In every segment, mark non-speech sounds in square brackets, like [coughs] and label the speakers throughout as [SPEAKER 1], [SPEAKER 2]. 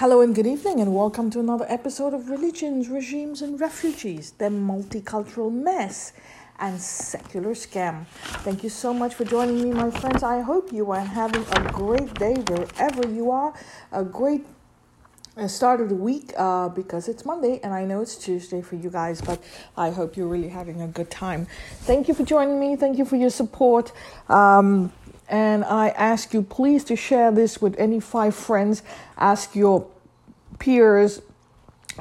[SPEAKER 1] Hello and good evening, and welcome to another episode of Religions, Regimes, and Refugees, the multicultural mess and secular scam. Thank you so much for joining me, my friends. I hope you are having a great day wherever you are, a great uh, start of the week uh, because it's Monday and I know it's Tuesday for you guys, but I hope you're really having a good time. Thank you for joining me. Thank you for your support. Um, and I ask you please to share this with any five friends. Ask your peers,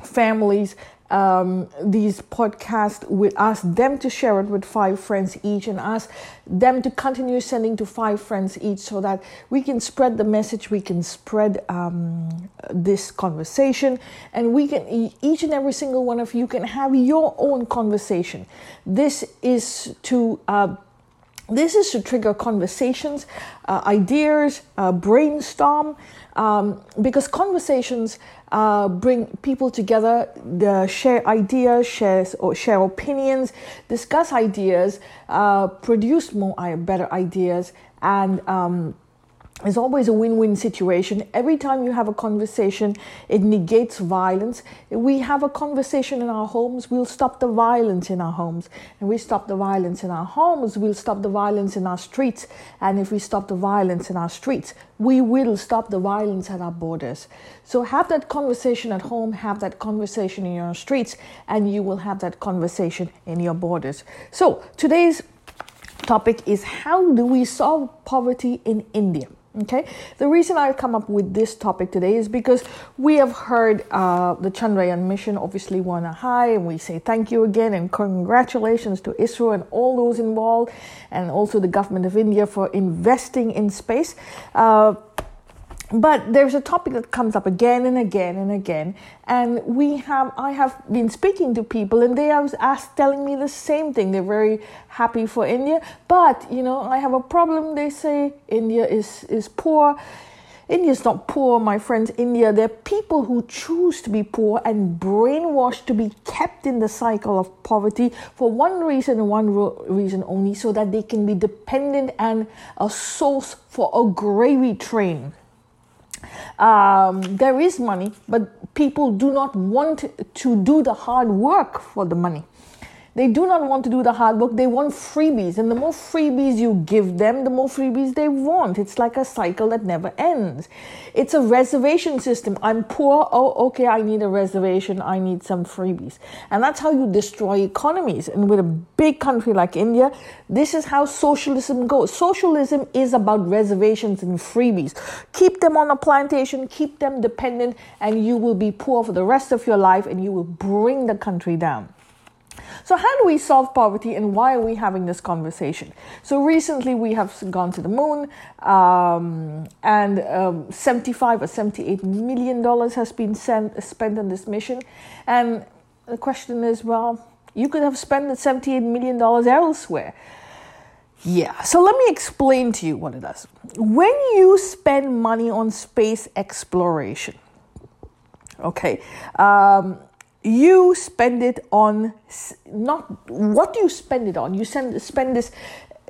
[SPEAKER 1] families, um, these podcasts with ask them to share it with five friends each and ask them to continue sending to five friends each so that we can spread the message we can spread um, this conversation and we can each and every single one of you can have your own conversation this is to uh, this is to trigger conversations, uh, ideas, uh, brainstorm, um, because conversations uh, bring people together, the share ideas, share or share opinions, discuss ideas, uh, produce more uh, better ideas, and um, it's always a win-win situation. Every time you have a conversation it negates violence. We have a conversation in our homes we'll stop the violence in our homes. And we stop the violence in our homes we'll stop the violence in our streets. And if we stop the violence in our streets we will stop the violence at our borders. So have that conversation at home have that conversation in your streets and you will have that conversation in your borders. So today's topic is how do we solve poverty in india Okay, the reason I come up with this topic today is because we have heard uh, the Chandrayaan mission obviously won a high, and we say thank you again and congratulations to ISRO and all those involved, and also the government of India for investing in space. Uh, but there's a topic that comes up again and again and again. And we have i have been speaking to people and they are asked telling me the same thing. They're very happy for india. But you know i have a problem. They say india is is poor. India is not poor, my friends. India, there are people who choose to be poor and brainwashed to be kept in the cycle of poverty for one reason and one reason only, so that they can be dependent and a source for a gravy train. Um, there is money, but people do not want to do the hard work for the money. They do not want to do the hard work. They want freebies. And the more freebies you give them, the more freebies they want. It's like a cycle that never ends. It's a reservation system. I'm poor. Oh, okay. I need a reservation. I need some freebies. And that's how you destroy economies. And with a big country like India, this is how socialism goes. Socialism is about reservations and freebies. Keep them on a plantation, keep them dependent, and you will be poor for the rest of your life and you will bring the country down. So, how do we solve poverty and why are we having this conversation? So, recently we have gone to the moon, um, and um, 75 or 78 million dollars has been sent, spent on this mission. And the question is well, you could have spent the 78 million dollars elsewhere. Yeah, so let me explain to you what it does. When you spend money on space exploration, okay, um, you spend it on not what you spend it on? You send, spend this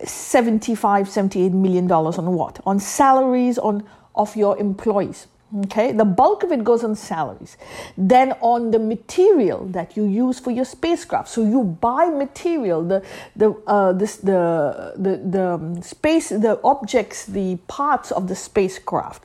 [SPEAKER 1] 75 78 million dollars on what? On salaries on of your employees okay? The bulk of it goes on salaries. Then on the material that you use for your spacecraft. So you buy material the the uh, this the the the um, space the objects the parts of the spacecraft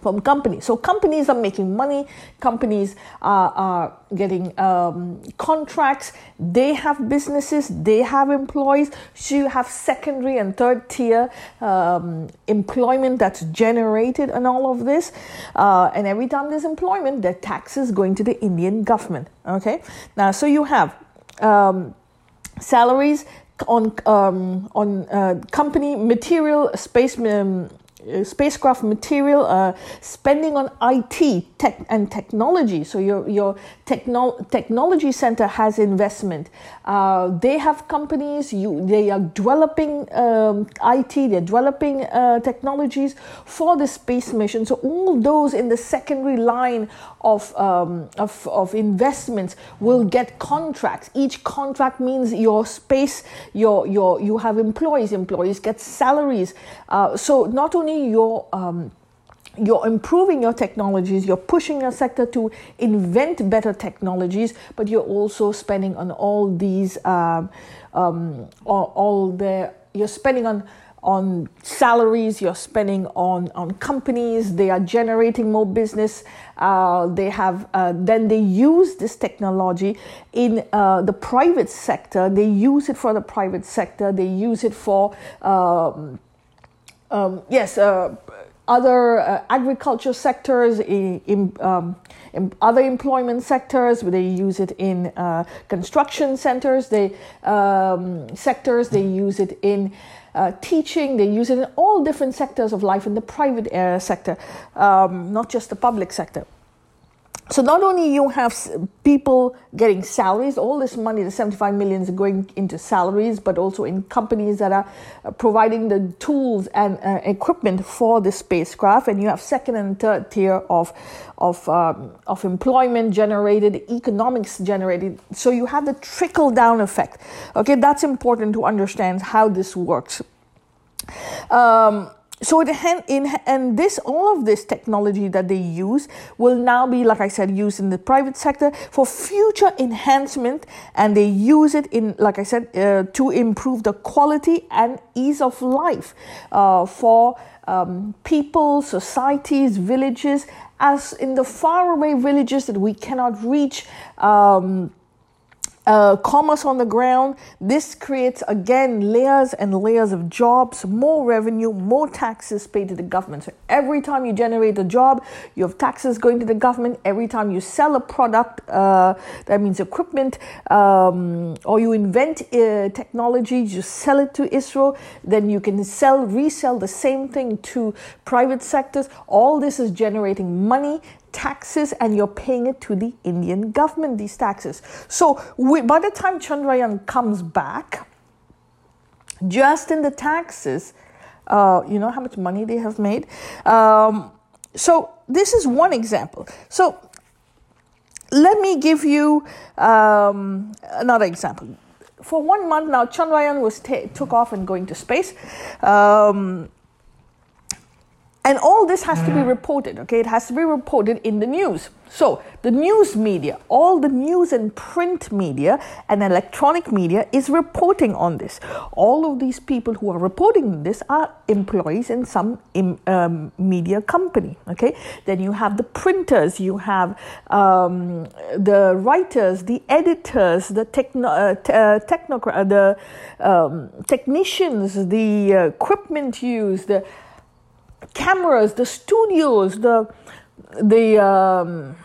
[SPEAKER 1] from companies. So companies are making money, companies are, are getting um, contracts, they have businesses, they have employees. So you have secondary and third tier um, employment that's generated and all of this. Uh, and every time there's employment, the taxes going to the Indian government. Okay, now so you have um, salaries on um, on uh, company material space. Uh, spacecraft material, uh, spending on IT tech and technology. So your your techno- technology center has investment. Uh, they have companies. You they are developing um, IT. They're developing technologies for the space mission. So all those in the secondary line of um, of of investments will get contracts. Each contract means your space. Your your you have employees. Employees get salaries. So not only your um, you're improving your technologies, you're pushing your sector to invent better technologies, but you're also spending on all these, um, um, all, all the, you're spending on on salaries, you're spending on, on companies, they are generating more business. Uh, they have uh, then they use this technology in uh, the private sector. They use it for the private sector. They use it for um, um, yes uh, other uh, agriculture sectors, in, in, um, in, other employment sectors. They use it in uh, construction centers. They um, sectors. They use it in uh, teaching. They use it in all different sectors of life in the private uh, sector, um, not just the public sector. So not only you have people getting salaries, all this money, the 75 million is going into salaries, but also in companies that are uh, providing the tools and uh, equipment for the spacecraft. And you have second and third tier of, of, um, of employment generated, economics generated. So you have the trickle down effect. Okay, that's important to understand how this works. Um, so it, in and this all of this technology that they use will now be like i said used in the private sector for future enhancement and they use it in like i said uh, to improve the quality and ease of life uh, for um, people societies villages as in the faraway villages that we cannot reach um, uh, commerce on the ground. This creates again layers and layers of jobs, more revenue, more taxes paid to the government. So every time you generate a job, you have taxes going to the government. Every time you sell a product, uh, that means equipment, um, or you invent uh, technology, you sell it to ISRO, then you can sell, resell the same thing to private sectors. All this is generating money taxes and you're paying it to the Indian government, these taxes. So we, by the time Chandrayaan comes back, just in the taxes, uh, you know how much money they have made. Um, so this is one example. So let me give you um, another example. For one month now, Chandrayaan was t- took off and going to space. Um, and all this has to be reported, okay? It has to be reported in the news. So, the news media, all the news and print media and electronic media is reporting on this. All of these people who are reporting this are employees in some um, media company, okay? Then you have the printers, you have um, the writers, the editors, the techno, uh, uh, uh, the um, technicians, the uh, equipment used, the cameras, the studios, the the um,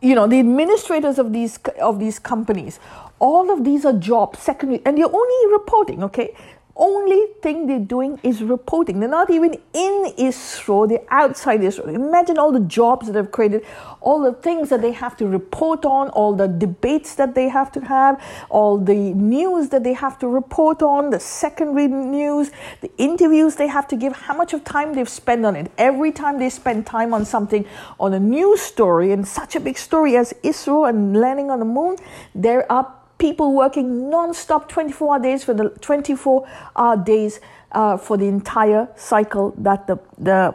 [SPEAKER 1] you know the administrators of these of these companies. All of these are jobs, secondary, and you're only reporting. Okay, only thing they're doing is reporting. They're not even in ISRO, they're outside ISRO. Imagine all the jobs that they've created, all the things that they have to report on, all the debates that they have to have, all the news that they have to report on, the secondary news, the interviews they have to give, how much of time they've spent on it. Every time they spend time on something, on a news story, and such a big story as ISRO and landing on the moon, they're up people working non-stop 24 hour days for the 24 hour days uh, for the entire cycle that the, the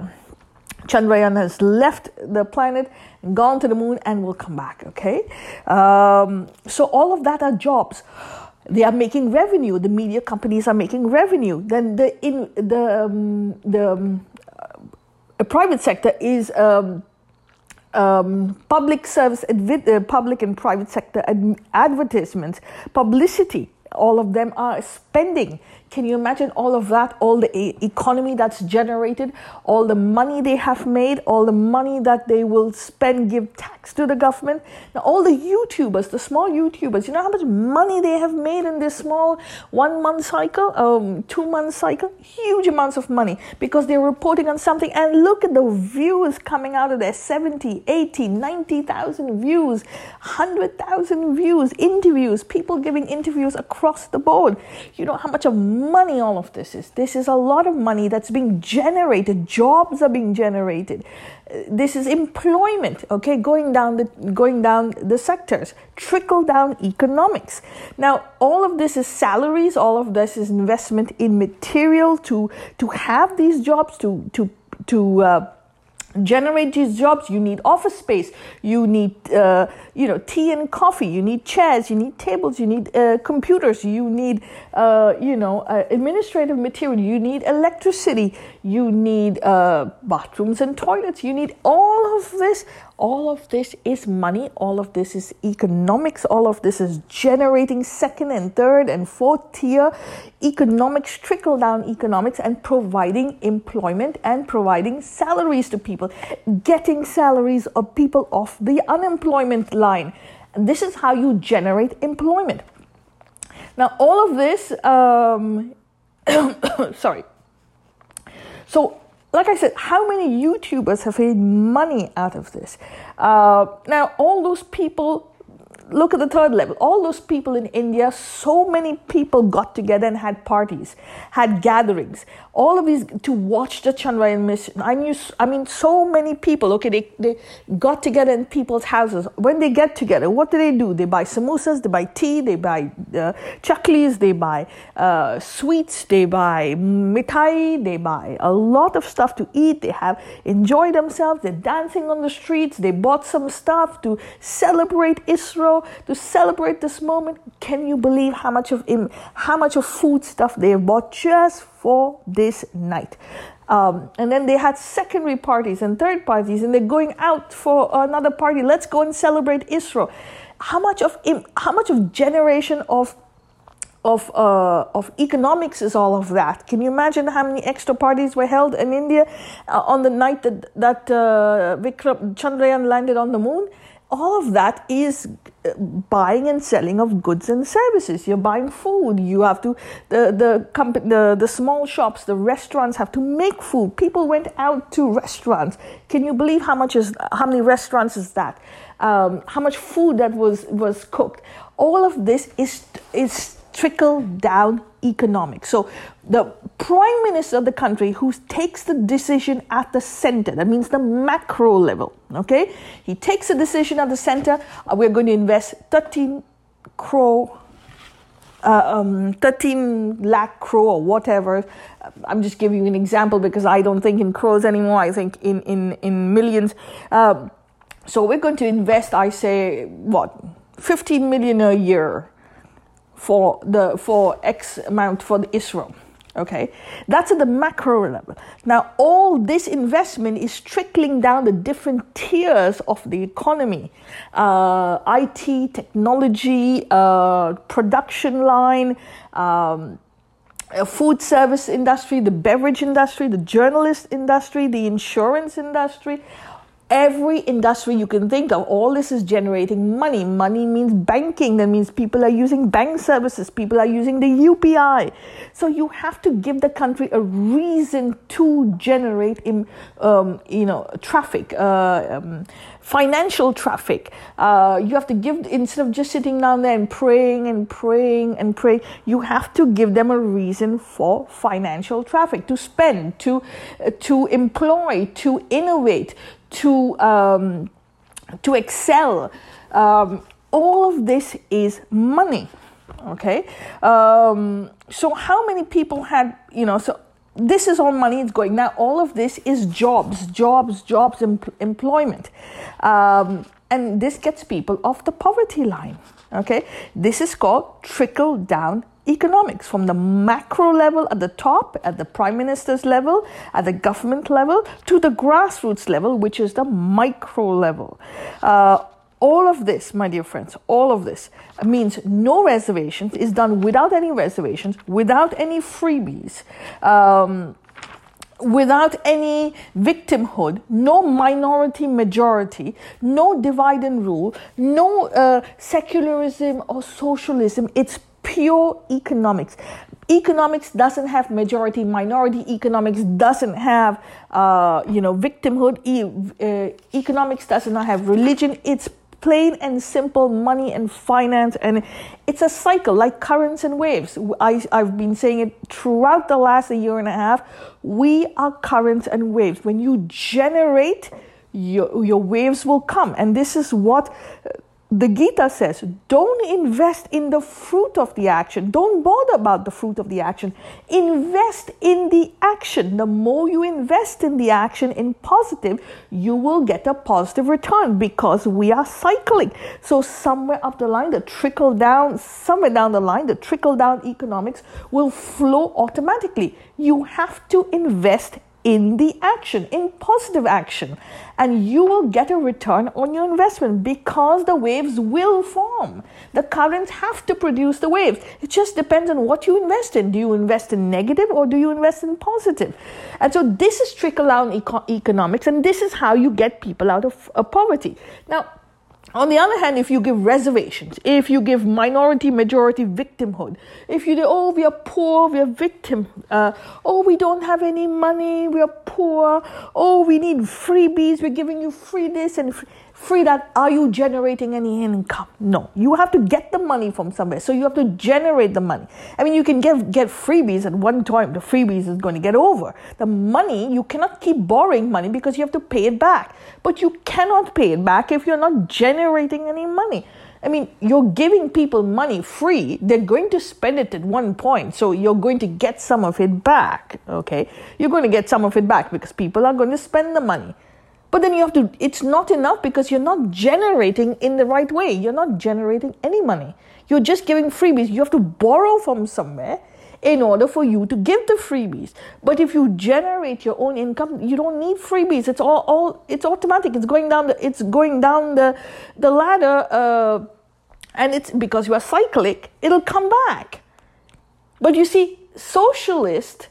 [SPEAKER 1] Chandrayaan has left the planet, and gone to the moon, and will come back. Okay, um, so all of that are jobs. They are making revenue. The media companies are making revenue. Then the in the um, the um, uh, private sector is um, um, public service, uh, public and private sector ad- advertisements, publicity, all of them are spending can you imagine all of that, all the economy that's generated, all the money they have made, all the money that they will spend, give tax to the government? Now, all the YouTubers, the small YouTubers, you know how much money they have made in this small one month cycle, um, two month cycle? Huge amounts of money because they're reporting on something. And look at the views coming out of there 70, 80, 90,000 views, 100,000 views, interviews, people giving interviews across the board. You know how much of money all of this is. This is a lot of money that's being generated. Jobs are being generated. This is employment, okay, going down the going down the sectors, trickle down economics. Now, all of this is salaries, all of this is investment in material to to have these jobs, to to to uh, generate these jobs you need office space you need uh, you know tea and coffee you need chairs you need tables you need uh, computers you need uh, you know uh, administrative material you need electricity you need uh, bathrooms and toilets you need all of this all of this is money. All of this is economics. All of this is generating second and third and fourth tier economics trickle down economics and providing employment and providing salaries to people. Getting salaries of people off the unemployment line. And this is how you generate employment. Now all of this um, [coughs] sorry. So like I said, how many YouTubers have made money out of this? Uh, now, all those people look at the third level. All those people in India, so many people got together and had parties, had gatherings. All of these to watch the Chandrayaan mission. I knew, I mean, so many people. Okay, they, they got together in people's houses. When they get together, what do they do? They buy samosas, they buy tea, they buy uh, chaklis, they buy uh, sweets, they buy mithai, they buy a lot of stuff to eat. They have enjoyed themselves. They're dancing on the streets. They bought some stuff to celebrate ISRO to celebrate this moment. Can you believe how much of how much of food stuff they have bought just for this night? Um, and then they had secondary parties and third parties, and they're going out for another party. Let's go and celebrate ISRO. How much of how much of generation of of uh, of economics is all of that. Can you imagine how many extra parties were held in India uh, on the night that that uh, Vikram Chandrayaan landed on the moon? All of that is uh, buying and selling of goods and services. You're buying food. You have to the the company the, the small shops, the restaurants have to make food. People went out to restaurants. Can you believe how much is how many restaurants is that? Um, how much food that was was cooked? All of this is is trickle down economics. So the prime minister of the country who takes the decision at the center, that means the macro level, okay? He takes a decision at the center, uh, we're going to invest 13 crore uh, um, 13 lakh crore or whatever. I'm just giving you an example because I don't think in crores anymore. I think in in in millions. Uh, so we're going to invest. I say what, 15 million a year for the for X amount for the ISRO. Okay, that's at the macro level. Now, all this investment is trickling down the different tiers of the economy uh, IT, technology, uh, production line. Um, food service industry, the beverage industry, the journalist industry, the insurance industry, every industry you can think of all this is generating money. Money means banking. That means people are using bank services. People are using the upi so you have to give the country a reason to generate um, you know traffic uh, um, financial traffic. Uh, you have to give instead of just sitting down there and praying and praying and praying you have to give them a reason for financial traffic to spend to uh, to employ to innovate to um, to excel. Um, all of this is money. Okay, um, so how many people had you know so. This is all money it's going now. All of this is jobs, jobs, jobs, em- employment, um, and this gets people off the poverty line. Okay, this is called trickle down economics from the macro level at the top, at the prime minister's level, at the government level, to the grassroots level, which is the micro level. Uh, all of this, my dear friends, all of this means no reservations is done without any reservations, without any freebies. Um, without any victimhood, no minority majority, no divide and rule, no uh, secularism or socialism. It's pure economics. Economics doesn't have majority minority. Economics doesn't have uh, you know victimhood. E- uh, economics does not have religion. It's plain and simple money and finance and it's a cycle like currents and waves I, i've been saying it throughout the last year and a half we are currents and waves when you generate your, your waves will come and this is what the Gita says, don't invest in the fruit of the action. Don't bother about the fruit of the action. Invest in the action. The more you invest in the action in positive, you will get a positive return because we are cycling. So, somewhere up the line, the trickle down, somewhere down the line, the trickle down economics will flow automatically. You have to invest in the action, in positive action. And you will get a return on your investment because the waves will form. The currents have to produce the waves. It just depends on what you invest in. Do you invest in negative or do you invest in positive? And so this is trickle down eco- economics, and this is how you get people out of uh, poverty. Now, on the other hand, if you give reservations, if you give minority majority victimhood, if you do, oh, we are poor, we are victim, uh, oh, we don't have any money, we are poor, oh, we need freebies, we're giving you free this and free free that are you generating any income no you have to get the money from somewhere so you have to generate the money i mean you can get get freebies at one time the freebies is going to get over the money you cannot keep borrowing money because you have to pay it back but you cannot pay it back if you're not generating any money I mean, you're giving people money free. They're going to spend it at one point. So you're going to get some of it back. Okay. You're going to get some of it back because people are going to spend the money. But then you have to, it's not enough because you're not generating in the right way. You're not generating any money. You're just giving freebies. You have to borrow from somewhere in order for you to give the freebies. But if you generate your own income, you don't need freebies. It's all, all it's automatic. It's going down the, it's going down the, the ladder, uh, and it's because you are cyclic, it'll come back. But you see, socialist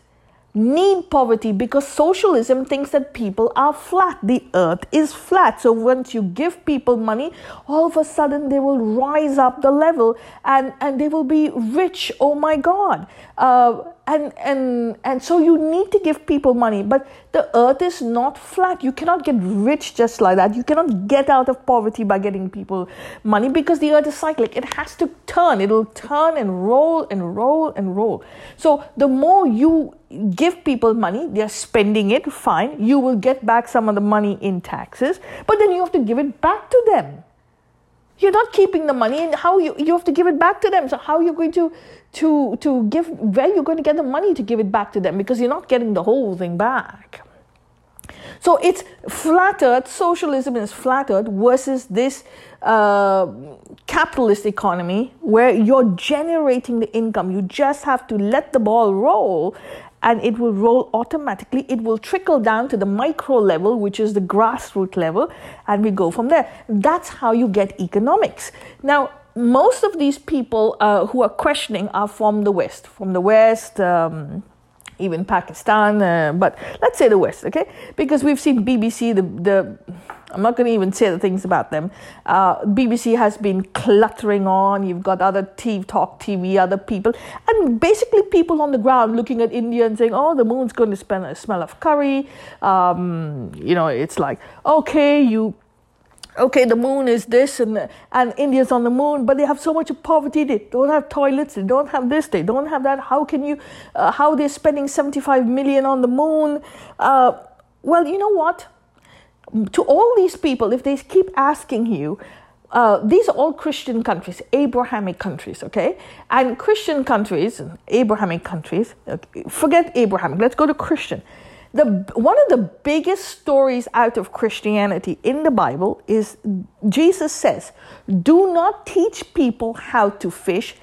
[SPEAKER 1] need poverty because socialism thinks that people are flat. The earth is flat. So once you give people money, all of a sudden they will rise up the level and, and they will be rich. Oh my God. Uh, and and and so you need to give people money but the earth is not flat you cannot get rich just like that you cannot get out of poverty by getting people money because the earth is cyclic it has to turn it'll turn and roll and roll and roll so the more you give people money they're spending it fine you will get back some of the money in taxes but then you have to give it back to them. You're not keeping the money and how you you have to give it back to them. So how are you going to to to give where you're going to get the money to give it back to them? Because you're not getting the whole thing back. So it's flattered socialism is flattered versus this uh, capitalist economy where you're generating the income. You just have to let the ball roll and it will roll automatically. It will trickle down to the micro level, which is the grassroots level, and we go from there. That's how you get economics. Now, most of these people uh, who are questioning are from the West, from the West. Um, even Pakistan, uh, but let's say the West, okay? Because we've seen BBC, the the I'm not going to even say the things about them. Uh, BBC has been cluttering on. You've got other TV, talk TV, other people, and basically people on the ground looking at India and saying, "Oh, the moon's going to smell, smell of curry." Um, you know, it's like, okay, you okay, the moon is this and and India's on the moon, but they have so much poverty. They don't have toilets. They don't have this. They don't have that. How can you? Uh, how they're spending seventy five million on the moon? Uh, well, you know what? to all these people, if they keep asking you, uh, these are all Christian countries, Abrahamic countries, okay? And Christian countries, Abrahamic countries, okay, forget Abrahamic, let's go to Christian. The, one of the biggest stories out of Christianity in the Bible is Jesus says, Do not teach people how to fish.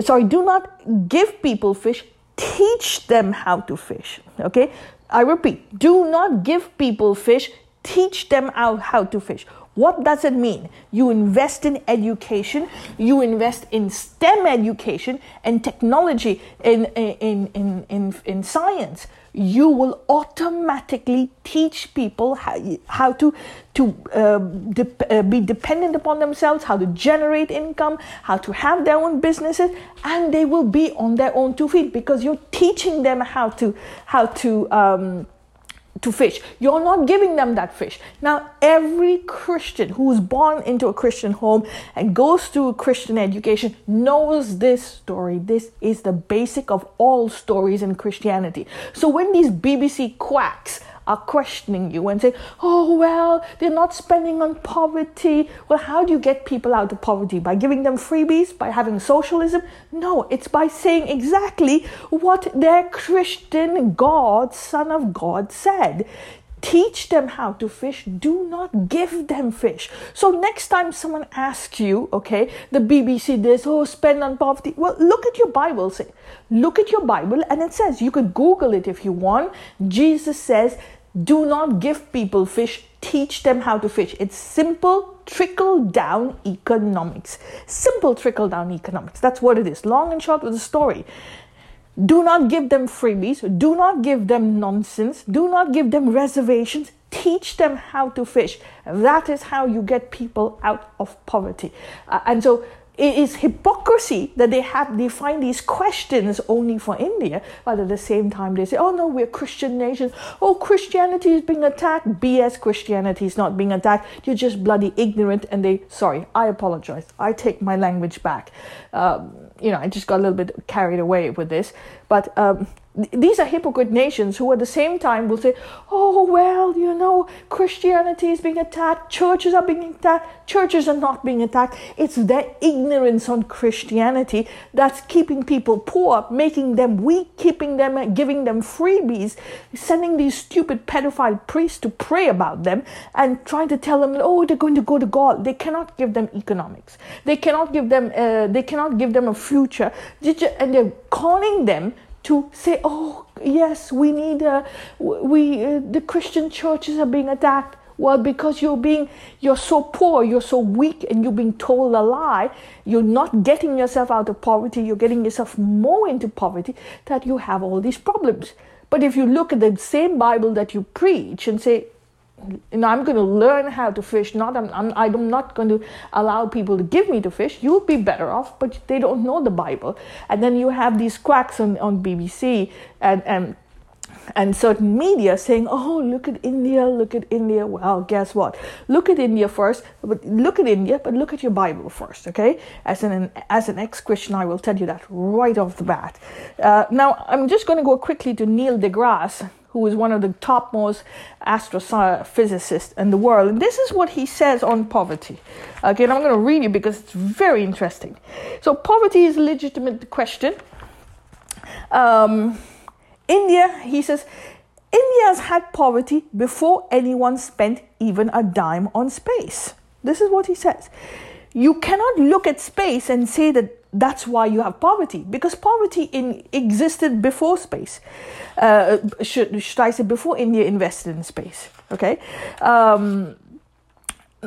[SPEAKER 1] Sorry, do not give people fish, teach them how to fish. Okay? I repeat, do not give people fish, teach them out how to fish. What does it mean? You invest in education, you invest in STEM education and technology in, in, in, in, in science. You will automatically teach people how, how to, to uh, de- uh, be dependent upon themselves, how to generate income, how to have their own businesses, and they will be on their own two feet because you're teaching them how to, how to, um, to fish. You're not giving them that fish. Now, every Christian who's born into a Christian home and goes through a Christian education knows this story. This is the basic of all stories in Christianity. So when these BBC quacks are questioning you and say, oh, well, they're not spending on poverty. Well, how do you get people out of poverty? By giving them freebies? By having socialism? No, it's by saying exactly what their Christian God, Son of God, said teach them how to fish do not give them fish so next time someone asks you okay the bbc this oh spend on poverty well look at your bible say look at your bible and it says you could google it if you want jesus says do not give people fish teach them how to fish it's simple trickle down economics simple trickle down economics that's what it is long and short with the story do not give them freebies. Do not give them nonsense. Do not give them reservations. Teach them how to fish. That is how you get people out of poverty. Uh, and so it is hypocrisy that they have they find these questions only for India, but at the same time they say, "Oh no, we're a Christian nation. Oh, Christianity is being attacked. BS, Christianity is not being attacked. You're just bloody ignorant." And they, sorry, I apologize. I take my language back. Um, you know, I just got a little bit carried away with this, but um, these are hypocrite nations who at the same time will say, oh, well, you know, Christianity is being attacked, churches are being attacked, churches are not being attacked. It's their ignorance on Christianity that's keeping people poor, making them weak, keeping them, giving them freebies, sending these stupid pedophile priests to pray about them and trying to tell them, oh, they're going to go to God. They cannot give them economics. They cannot give them, uh, they cannot give them a future. And they're calling them to say, oh, yes, we need, uh, we, uh, the Christian churches are being attacked. Well, because you're being, you're so poor, you're so weak, and you're being told a lie, you're not getting yourself out of poverty, you're getting yourself more into poverty, that you have all these problems. But if you look at the same Bible that you preach and say, you know, I'm going to learn how to fish. Not, I'm, I'm, I'm not going to allow people to give me to fish. You'll be better off, but they don't know the Bible. And then you have these quacks on, on BBC and, and and certain media saying, "Oh, look at India, look at India." Well, guess what? Look at India first, but look at India, but look at your Bible first, okay? As an as an ex-Christian, I will tell you that right off the bat. Uh, now, I'm just going to go quickly to Neil deGrasse, who is one of the topmost astrophysicists in the world. And this is what he says on poverty. Again, I'm going to read you because it's very interesting. So, poverty is a legitimate question. Um, India, he says, India has had poverty before anyone spent even a dime on space. This is what he says. You cannot look at space and say that that's why you have poverty because poverty in, existed before space. Uh, should, should i say before india invested in space okay? Um,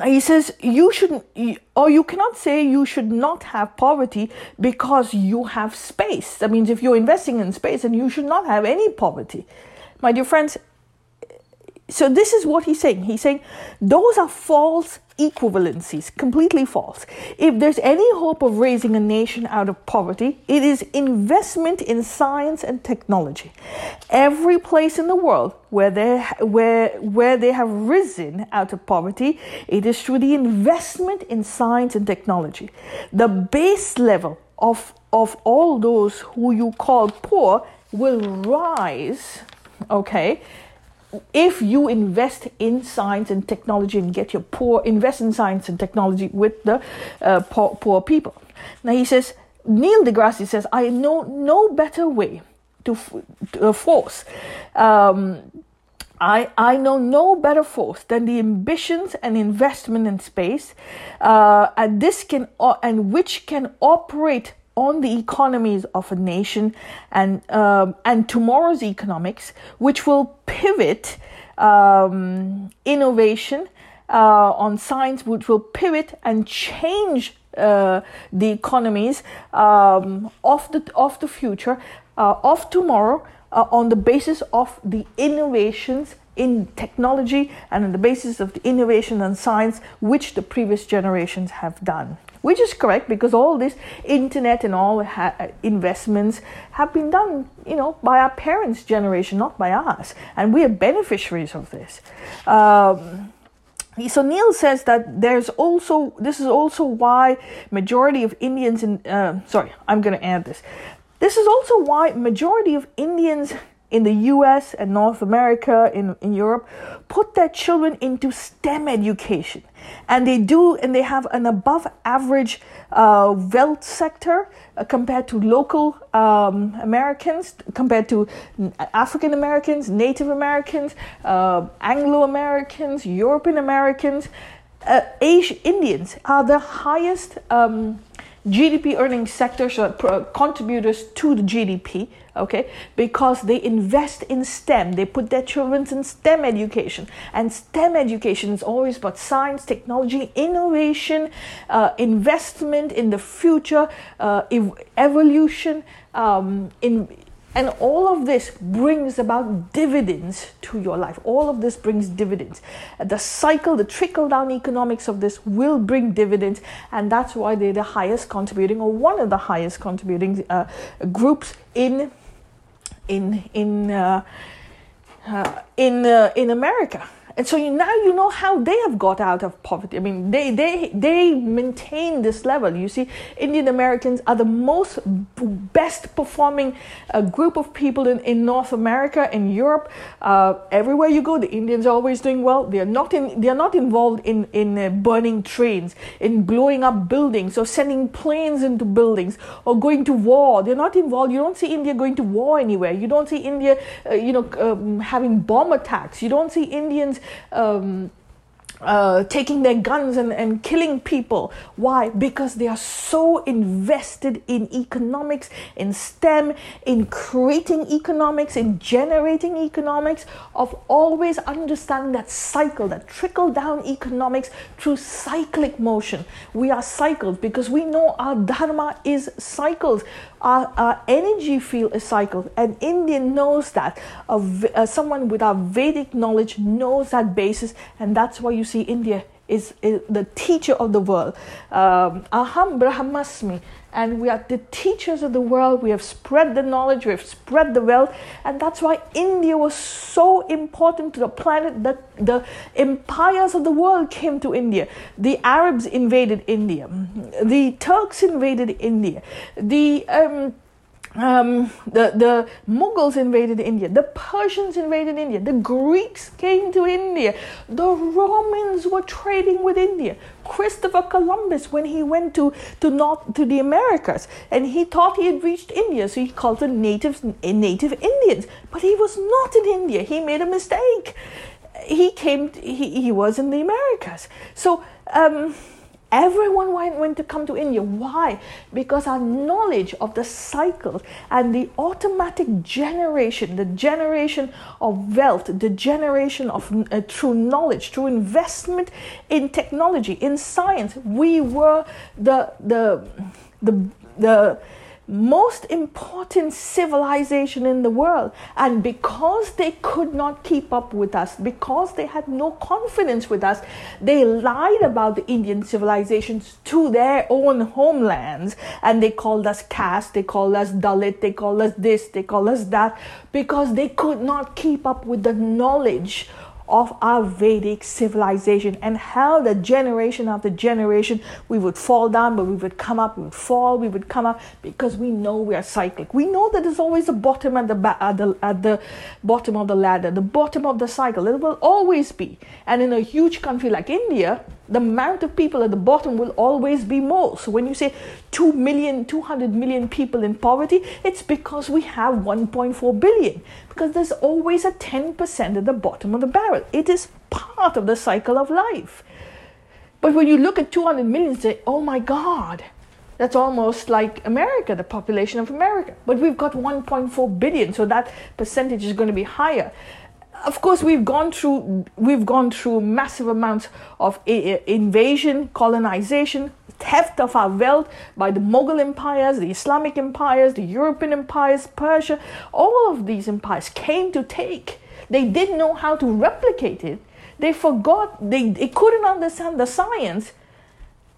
[SPEAKER 1] he says you shouldn't or you cannot say you should not have poverty because you have space. That means if you're investing in space and you should not have any poverty. My dear friends so this is what he's saying he's saying those are false equivalencies, completely false. If there's any hope of raising a nation out of poverty, it is investment in science and technology. Every place in the world where they, where, where they have risen out of poverty, it is through the investment in science and technology. The base level of, of all those who you call poor will rise, okay? If you invest in science and technology and get your poor invest in science and technology with the uh, poor, poor people. Now he says neil degrasse says i know no better way to, to uh, force um, I, I know no better force than the ambitions and investment in space, uh, and this can uh, and which can operate on the economies of a nation and um, and tomorrow's economics, which will pivot um, innovation uh, on science, which will pivot and change uh, the economies um, of the of the future uh, of tomorrow uh, on the basis of the innovations in technology and on the basis of the innovation and science which the previous generations have done which is correct because all this internet and all ha- investments have been done, you know, by our parents' generation, not by us, and we are beneficiaries of this. Um, so Neil says that there's also this is also why majority of Indians in uh, sorry I'm going to add this. This is also why majority of Indians in the US and North America, in, in Europe, put their children into STEM education. And they do, and they have an above average uh, wealth sector uh, compared to local um, Americans, compared to African Americans, Native Americans, uh, Anglo Americans, European Americans. Uh, Asian Indians are the highest um, GDP earning sectors, uh, contributors to the GDP okay? Because they invest in stem. They put their children in stem education. And stem education is always about science technology innovation uh, investment in the future uh, ev- evolution um, in and all of this brings about dividends to your life. All of this brings dividends. The cycle, the trickle down economics of this will bring dividends, and that's why they're the highest contributing, or one of the highest contributing uh, groups in in in uh, uh, in uh, in America. And so you, now you know how they have got out of poverty. I mean, they, they, they maintain this level. You see, Indian Americans are the most best performing uh, group of people in, in North America, in Europe. Uh, everywhere you go, the Indians are always doing well. They are not, in, they are not involved in, in uh, burning trains, in blowing up buildings, or sending planes into buildings, or going to war. They're not involved. You don't see India going to war anywhere. You don't see India, uh, you know, um, having bomb attacks. You don't see Indians um, uh, taking their guns and, and killing people. Why? Because they are so invested in economics, in STEM, in creating economics, in generating economics, of always understanding that cycle, that trickle down economics through cyclic motion. We are cycles because we know our dharma is cycles. Our, our energy field is cycles. And Indian knows that. Uh, someone with our Vedic knowledge knows that basis, and that's why you see India is, is the teacher of the world. Um, Aham Brahmasmi. And we are the teachers of the world. We have spread the knowledge, we have spread the wealth. And that's why India was so important to the planet that the empires of the world came to India. The Arabs invaded India, the Turks invaded India, the um, um, the, the Mughals invaded India, the Persians invaded India, the Greeks came to India, the Romans were trading with India. Christopher Columbus, when he went to, to North to the Americas, and he thought he had reached India, so he called the natives native Indians. But he was not in India. He made a mistake. He came. He, he was in the Americas. So. Um, Everyone went to come to India. Why? Because our knowledge of the cycles and the automatic generation, the generation of wealth, the generation of uh, true knowledge, through investment in technology, in science, we were the the the the most important civilization in the world. And because they could not keep up with us, because they had no confidence with us, they lied about the Indian civilizations to their own homelands. And they called us caste, they called us Dalit, they called us this, they called us that, because they could not keep up with the knowledge of our Vedic civilization and how the generation after generation we would fall down, but we would come up, we would fall, we would come up because we know we are cyclic. We know that there's always a bottom at the, ba- at the, at the bottom of the ladder, the bottom of the cycle. It will always be. And in a huge country like India, the amount of people at the bottom will always be more. So when you say 2 million, 200 million people in poverty, it's because we have 1.4 billion. Because there's always a 10% at the bottom of the barrel. It is part of the cycle of life. But when you look at 200 million, you say, oh my God, that's almost like America, the population of America. But we've got 1.4 billion, so that percentage is going to be higher of course we've gone through we've gone through massive amounts of invasion colonization theft of our wealth by the mughal empires the islamic empires the european empires persia. All of these empires came to take. They didn't know how to replicate it. They forgot they, they couldn't understand the science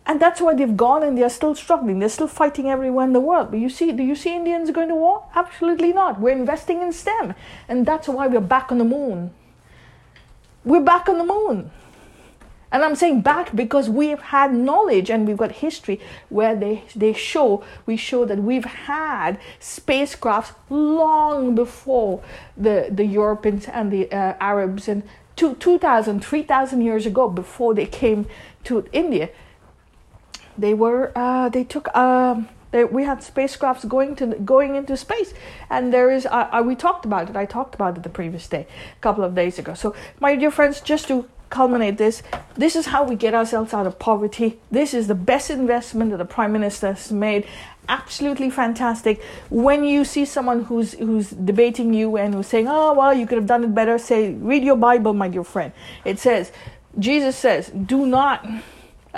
[SPEAKER 1] and that's why they've gone and they're still struggling. They're still fighting everywhere in the world. But you see, do you see Indians going to war? Absolutely not. We're investing in STEM. And that's why we're back on the moon. We're back on the moon. And I'm saying back because we've had knowledge and we've got history where they, they show, we show that we've had spacecrafts long before the, the Europeans and the uh, Arabs and two, 2,000, 3,000 years ago before they came to India. They were, uh, they took, um, they, we had spacecrafts going to going into space, and there is. Uh, we talked about it. I talked about it the previous day, a couple of days ago. So, my dear friends, just to culminate this. This is how we get ourselves out of poverty. This is the best investment that the Prime Minister has made. Absolutely fantastic. When you see someone who's who's debating you and who's saying, "Oh well, you could have done it better," say, "Read your Bible, my dear friend." It says, Jesus says, "Do not."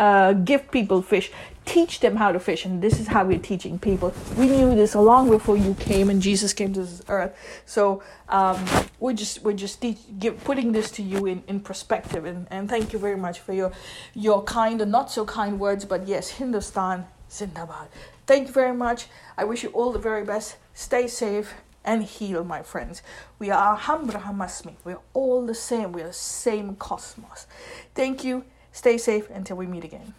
[SPEAKER 1] Uh, give people fish teach them how to fish and this is how we're teaching people. We knew this long before you came and jesus came to this earth. So um, we're just we're just teach, give, putting this to you in, in perspective and, and thank you very much for your your kind and not so kind words but yes hindustan zindabad. Thank you very much. I wish you all the very best. Stay safe and heal my friends. We are ham brahmasmi we're all the same. We're the same cosmos. Thank you stay safe until we meet again